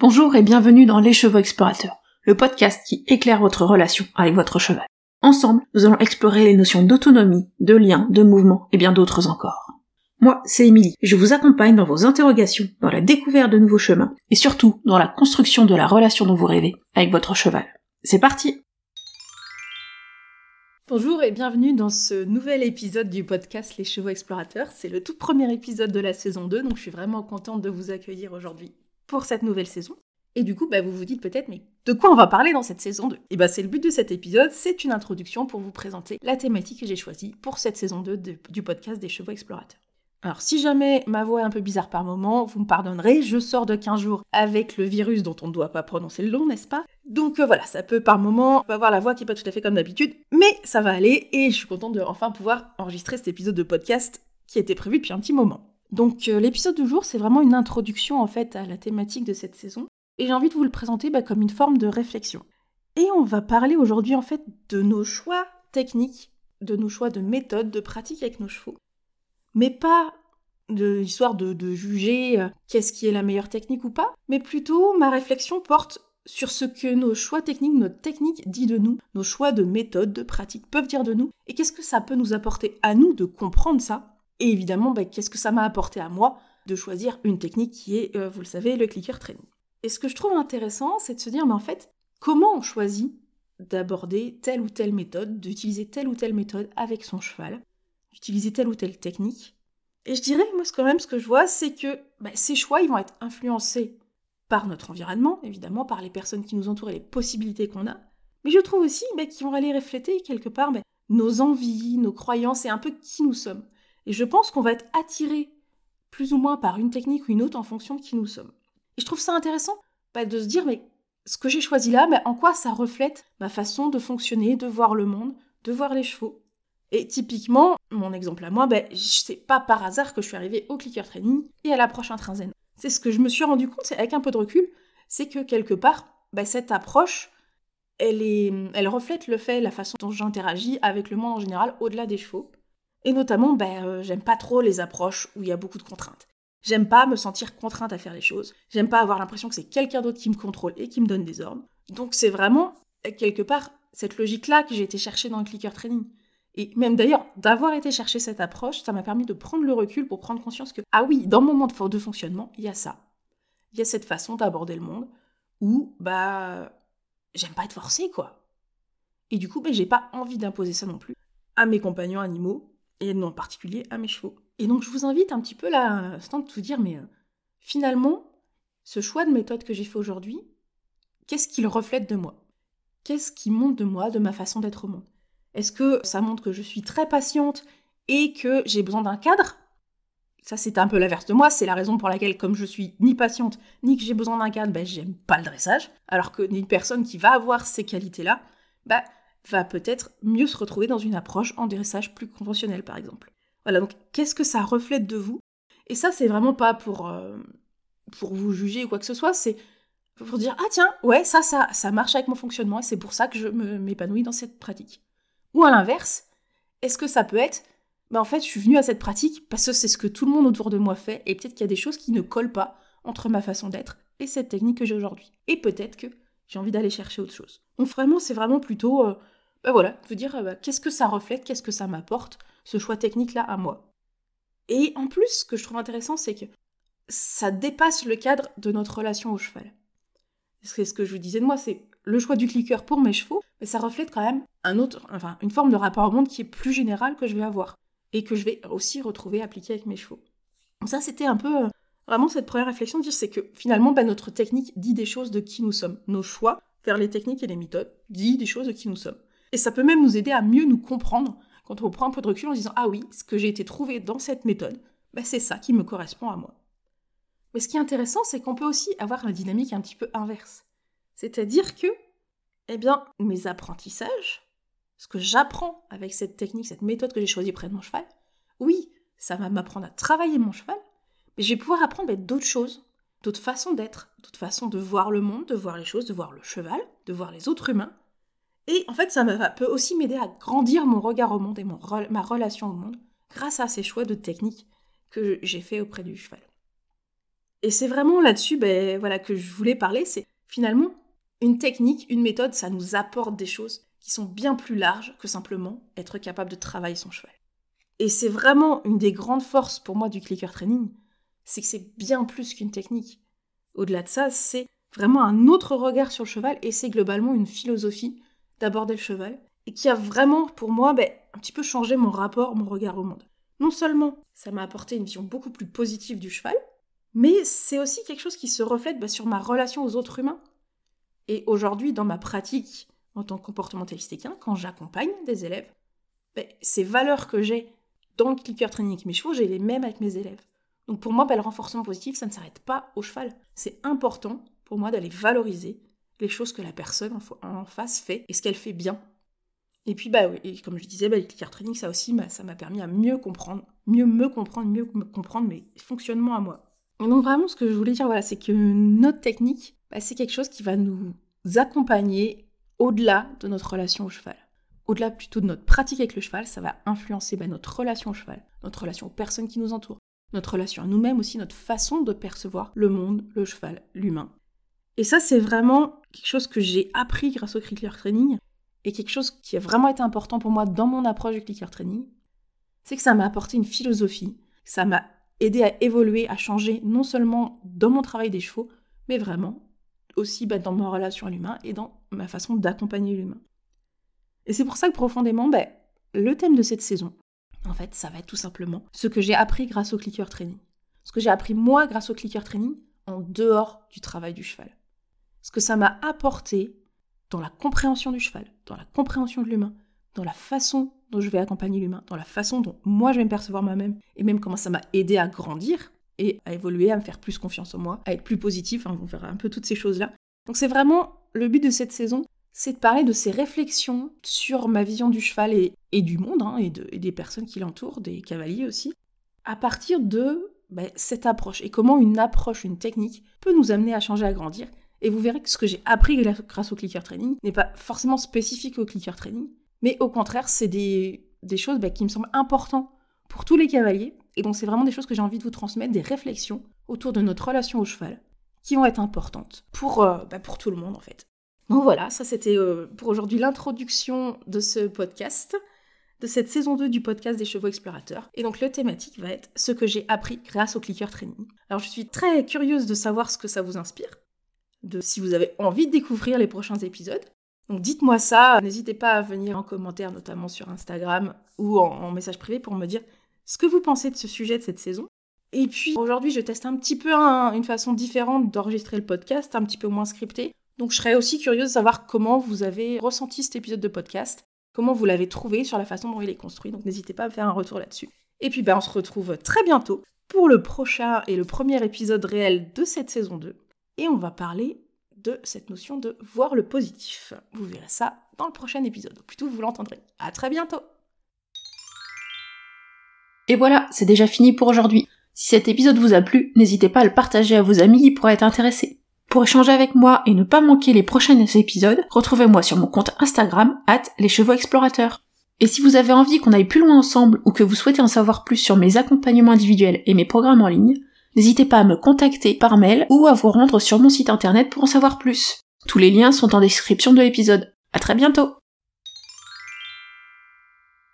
Bonjour et bienvenue dans Les Chevaux Explorateurs, le podcast qui éclaire votre relation avec votre cheval. Ensemble, nous allons explorer les notions d'autonomie, de lien, de mouvement et bien d'autres encore. Moi, c'est Émilie, je vous accompagne dans vos interrogations, dans la découverte de nouveaux chemins, et surtout dans la construction de la relation dont vous rêvez avec votre cheval. C'est parti Bonjour et bienvenue dans ce nouvel épisode du podcast Les Chevaux Explorateurs. C'est le tout premier épisode de la saison 2, donc je suis vraiment contente de vous accueillir aujourd'hui pour cette nouvelle saison. Et du coup, bah, vous vous dites peut-être, mais de quoi on va parler dans cette saison 2 Et bah, c'est le but de cet épisode, c'est une introduction pour vous présenter la thématique que j'ai choisie pour cette saison 2 du podcast des chevaux explorateurs. Alors, si jamais ma voix est un peu bizarre par moment, vous me pardonnerez, je sors de 15 jours avec le virus dont on ne doit pas prononcer le nom, n'est-ce pas? Donc euh, voilà, ça peut par moment avoir la voix qui n'est pas tout à fait comme d'habitude, mais ça va aller et je suis contente de enfin pouvoir enregistrer cet épisode de podcast qui était prévu depuis un petit moment. Donc euh, l'épisode du jour, c'est vraiment une introduction en fait à la thématique de cette saison. Et j'ai envie de vous le présenter bah, comme une forme de réflexion. Et on va parler aujourd'hui en fait de nos choix techniques, de nos choix de méthodes, de pratiques avec nos chevaux. Mais pas de l'histoire de, juger euh, qu'est-ce qui est la meilleure technique ou pas, mais plutôt ma réflexion porte sur ce que nos choix techniques, notre technique dit de nous, nos choix de méthodes, de pratiques peuvent dire de nous, et qu'est-ce que ça peut nous apporter à nous de comprendre ça, et évidemment, bah, qu'est-ce que ça m'a apporté à moi de choisir une technique qui est, euh, vous le savez, le clicker training. Et ce que je trouve intéressant, c'est de se dire, mais en fait, comment on choisit d'aborder telle ou telle méthode, d'utiliser telle ou telle méthode avec son cheval, d'utiliser telle ou telle technique. Et je dirais, moi, quand même, ce que je vois, c'est que bah, ces choix, ils vont être influencés par notre environnement, évidemment, par les personnes qui nous entourent et les possibilités qu'on a. Mais je trouve aussi bah, qu'ils vont aller refléter quelque part nos envies, nos croyances et un peu qui nous sommes. Et je pense qu'on va être attiré plus ou moins par une technique ou une autre en fonction de qui nous sommes. Et je trouve ça intéressant de se dire, mais ce que j'ai choisi là, en quoi ça reflète ma façon de fonctionner, de voir le monde, de voir les chevaux. Et typiquement, mon exemple à moi, bah, sais pas par hasard que je suis arrivée au clicker training et à l'approche intrinsène. C'est ce que je me suis rendu compte, avec un peu de recul, c'est que quelque part, bah, cette approche, elle, est, elle reflète le fait, la façon dont j'interagis avec le monde en général au-delà des chevaux. Et notamment, ben, euh, j'aime pas trop les approches où il y a beaucoup de contraintes. J'aime pas me sentir contrainte à faire les choses. J'aime pas avoir l'impression que c'est quelqu'un d'autre qui me contrôle et qui me donne des ordres. Donc c'est vraiment, quelque part, cette logique-là que j'ai été chercher dans le clicker training. Et même d'ailleurs, d'avoir été chercher cette approche, ça m'a permis de prendre le recul pour prendre conscience que, ah oui, dans mon monde de fonctionnement, il y a ça. Il y a cette façon d'aborder le monde où, bah, j'aime pas être forcée, quoi. Et du coup, ben, j'ai pas envie d'imposer ça non plus à mes compagnons animaux et en particulier à mes chevaux. Et donc je vous invite un petit peu là, à l'instant de vous dire, mais euh, finalement, ce choix de méthode que j'ai fait aujourd'hui, qu'est-ce qu'il reflète de moi? Qu'est-ce qui montre de moi, de ma façon d'être au monde? Est-ce que ça montre que je suis très patiente et que j'ai besoin d'un cadre? Ça c'est un peu l'inverse de moi, c'est la raison pour laquelle comme je suis ni patiente ni que j'ai besoin d'un cadre, ben, j'aime pas le dressage, alors que une personne qui va avoir ces qualités-là, bah va peut-être mieux se retrouver dans une approche en dressage plus conventionnel, par exemple. Voilà, donc qu'est-ce que ça reflète de vous? Et ça, c'est vraiment pas pour, euh, pour vous juger ou quoi que ce soit, c'est pour dire ah tiens, ouais, ça, ça, ça marche avec mon fonctionnement et c'est pour ça que je m'épanouis dans cette pratique. Ou à l'inverse, est-ce que ça peut être bah en fait, je suis venue à cette pratique parce que c'est ce que tout le monde autour de moi fait et peut-être qu'il y a des choses qui ne collent pas entre ma façon d'être et cette technique que j'ai aujourd'hui. Et peut-être que j'ai envie d'aller chercher autre chose. Donc vraiment, c'est vraiment plutôt euh, ben voilà, vous dire euh, bah, qu'est-ce que ça reflète, qu'est-ce que ça m'apporte, ce choix technique-là à moi? Et en plus, ce que je trouve intéressant, c'est que ça dépasse le cadre de notre relation au cheval. C'est ce que je vous disais de moi, c'est le choix du clicker pour mes chevaux, mais ça reflète quand même un autre, enfin, une forme de rapport au monde qui est plus générale que je vais avoir et que je vais aussi retrouver appliqué avec mes chevaux. Donc ça, c'était un peu euh, vraiment cette première réflexion de dire, c'est que finalement, bah, notre technique dit des choses de qui nous sommes. Nos choix vers les techniques et les méthodes dit des choses de qui nous sommes. Et ça peut même nous aider à mieux nous comprendre quand on prend un peu de recul en disant Ah oui, ce que j'ai été trouvé dans cette méthode, bah, c'est ça qui me correspond à moi. Mais ce qui est intéressant, c'est qu'on peut aussi avoir une dynamique un petit peu inverse. C'est-à-dire que, eh bien, mes apprentissages, ce que j'apprends avec cette technique, cette méthode que j'ai choisie près de mon cheval, oui, ça va m'apprendre à travailler mon cheval, mais je vais pouvoir apprendre d'autres choses, d'autres façons d'être, d'autres façons de voir le monde, de voir les choses, de voir le cheval, de voir les autres humains, et en fait, ça peut aussi m'aider à grandir mon regard au monde et mon, ma relation au monde grâce à ces choix de techniques que j'ai fait auprès du cheval. Et c'est vraiment là-dessus ben, voilà, que je voulais parler, c'est finalement une technique, une méthode, ça nous apporte des choses qui sont bien plus larges que simplement être capable de travailler son cheval. Et c'est vraiment une des grandes forces pour moi du clicker training, c'est que c'est bien plus qu'une technique. Au-delà de ça, c'est vraiment un autre regard sur le cheval et c'est globalement une philosophie d'aborder le cheval et qui a vraiment pour moi ben, un petit peu changé mon rapport, mon regard au monde. Non seulement ça m'a apporté une vision beaucoup plus positive du cheval, mais c'est aussi quelque chose qui se reflète ben, sur ma relation aux autres humains. Et aujourd'hui, dans ma pratique en tant que comportementaliste équin, quand j'accompagne des élèves, ben, ces valeurs que j'ai dans le clicker training avec mes chevaux, j'ai les mêmes avec mes élèves. Donc pour moi, le renforcement positif, ça ne s'arrête pas au cheval. C'est important pour moi d'aller valoriser les choses que la personne en face fait et ce qu'elle fait bien. Et puis, bah, oui, comme je disais, bah, le clicker training, ça aussi, bah, ça m'a permis à mieux comprendre, mieux me comprendre, mieux comprendre mes fonctionnements à moi. Et donc vraiment, ce que je voulais dire, voilà, c'est que notre technique, bah, c'est quelque chose qui va nous accompagner au-delà de notre relation au cheval. Au-delà plutôt de notre pratique avec le cheval, ça va influencer bah, notre relation au cheval, notre relation aux personnes qui nous entourent, notre relation à nous-mêmes aussi, notre façon de percevoir le monde, le cheval, l'humain. Et ça, c'est vraiment quelque chose que j'ai appris grâce au clicker training et quelque chose qui a vraiment été important pour moi dans mon approche du clicker training. C'est que ça m'a apporté une philosophie, ça m'a aidé à évoluer, à changer, non seulement dans mon travail des chevaux, mais vraiment aussi bah, dans ma relation à l'humain et dans ma façon d'accompagner l'humain. Et c'est pour ça que profondément, bah, le thème de cette saison, en fait, ça va être tout simplement ce que j'ai appris grâce au clicker training. Ce que j'ai appris moi grâce au clicker training en dehors du travail du cheval. Ce que ça m'a apporté dans la compréhension du cheval, dans la compréhension de l'humain, dans la façon dont je vais accompagner l'humain, dans la façon dont moi je vais me percevoir moi-même, et même comment ça m'a aidé à grandir et à évoluer, à me faire plus confiance en moi, à être plus positif, hein, on verra un peu toutes ces choses-là. Donc c'est vraiment le but de cette saison, c'est de parler de ces réflexions sur ma vision du cheval et, du monde, hein, et, des personnes qui l'entourent, des cavaliers aussi, à partir de ben, cette approche, et comment une approche, une technique peut nous amener à changer, à grandir. Et vous verrez que ce que j'ai appris grâce au clicker training n'est pas forcément spécifique au clicker training, mais au contraire, c'est des, choses ben, qui me semblent importantes pour tous les cavaliers. Et donc, c'est vraiment des choses que j'ai envie de vous transmettre, des réflexions autour de notre relation au cheval, qui vont être importantes pour, euh, ben, pour tout le monde, en fait. Donc voilà, ça c'était euh, pour aujourd'hui l'introduction de ce podcast, de cette saison 2 du podcast des chevaux explorateurs. Et donc le thématique va être ce que j'ai appris grâce au clicker training. Alors je suis très curieuse de savoir ce que ça vous inspire, de si vous avez envie de découvrir les prochains épisodes. Donc dites-moi ça, n'hésitez pas à venir en commentaire, notamment sur Instagram ou en, message privé pour me dire ce que vous pensez de ce sujet de cette saison. Et puis aujourd'hui, je teste un petit peu une façon différente d'enregistrer le podcast, un petit peu moins scripté. Donc je serais aussi curieuse de savoir comment vous avez ressenti cet épisode de podcast, comment vous l'avez trouvé sur la façon dont il est construit. Donc n'hésitez pas à me faire un retour là-dessus. Et puis ben, on se retrouve très bientôt pour le prochain et le premier épisode réel de cette saison 2. Et on va parler de cette notion de voir le positif. Vous verrez ça dans le prochain épisode, ou plutôt vous l'entendrez. À très bientôt Et voilà, c'est déjà fini pour aujourd'hui. Si cet épisode vous a plu, n'hésitez pas à le partager à vos amis qui pourraient être intéressés. Pour échanger avec moi et ne pas manquer les prochains épisodes, retrouvez-moi sur mon compte Instagram, at les chevaux explorateurs. Et si vous avez envie qu'on aille plus loin ensemble ou que vous souhaitez en savoir plus sur mes accompagnements individuels et mes programmes en ligne, n'hésitez pas à me contacter par mail ou à vous rendre sur mon site internet pour en savoir plus. Tous les liens sont en description de l'épisode. À très bientôt!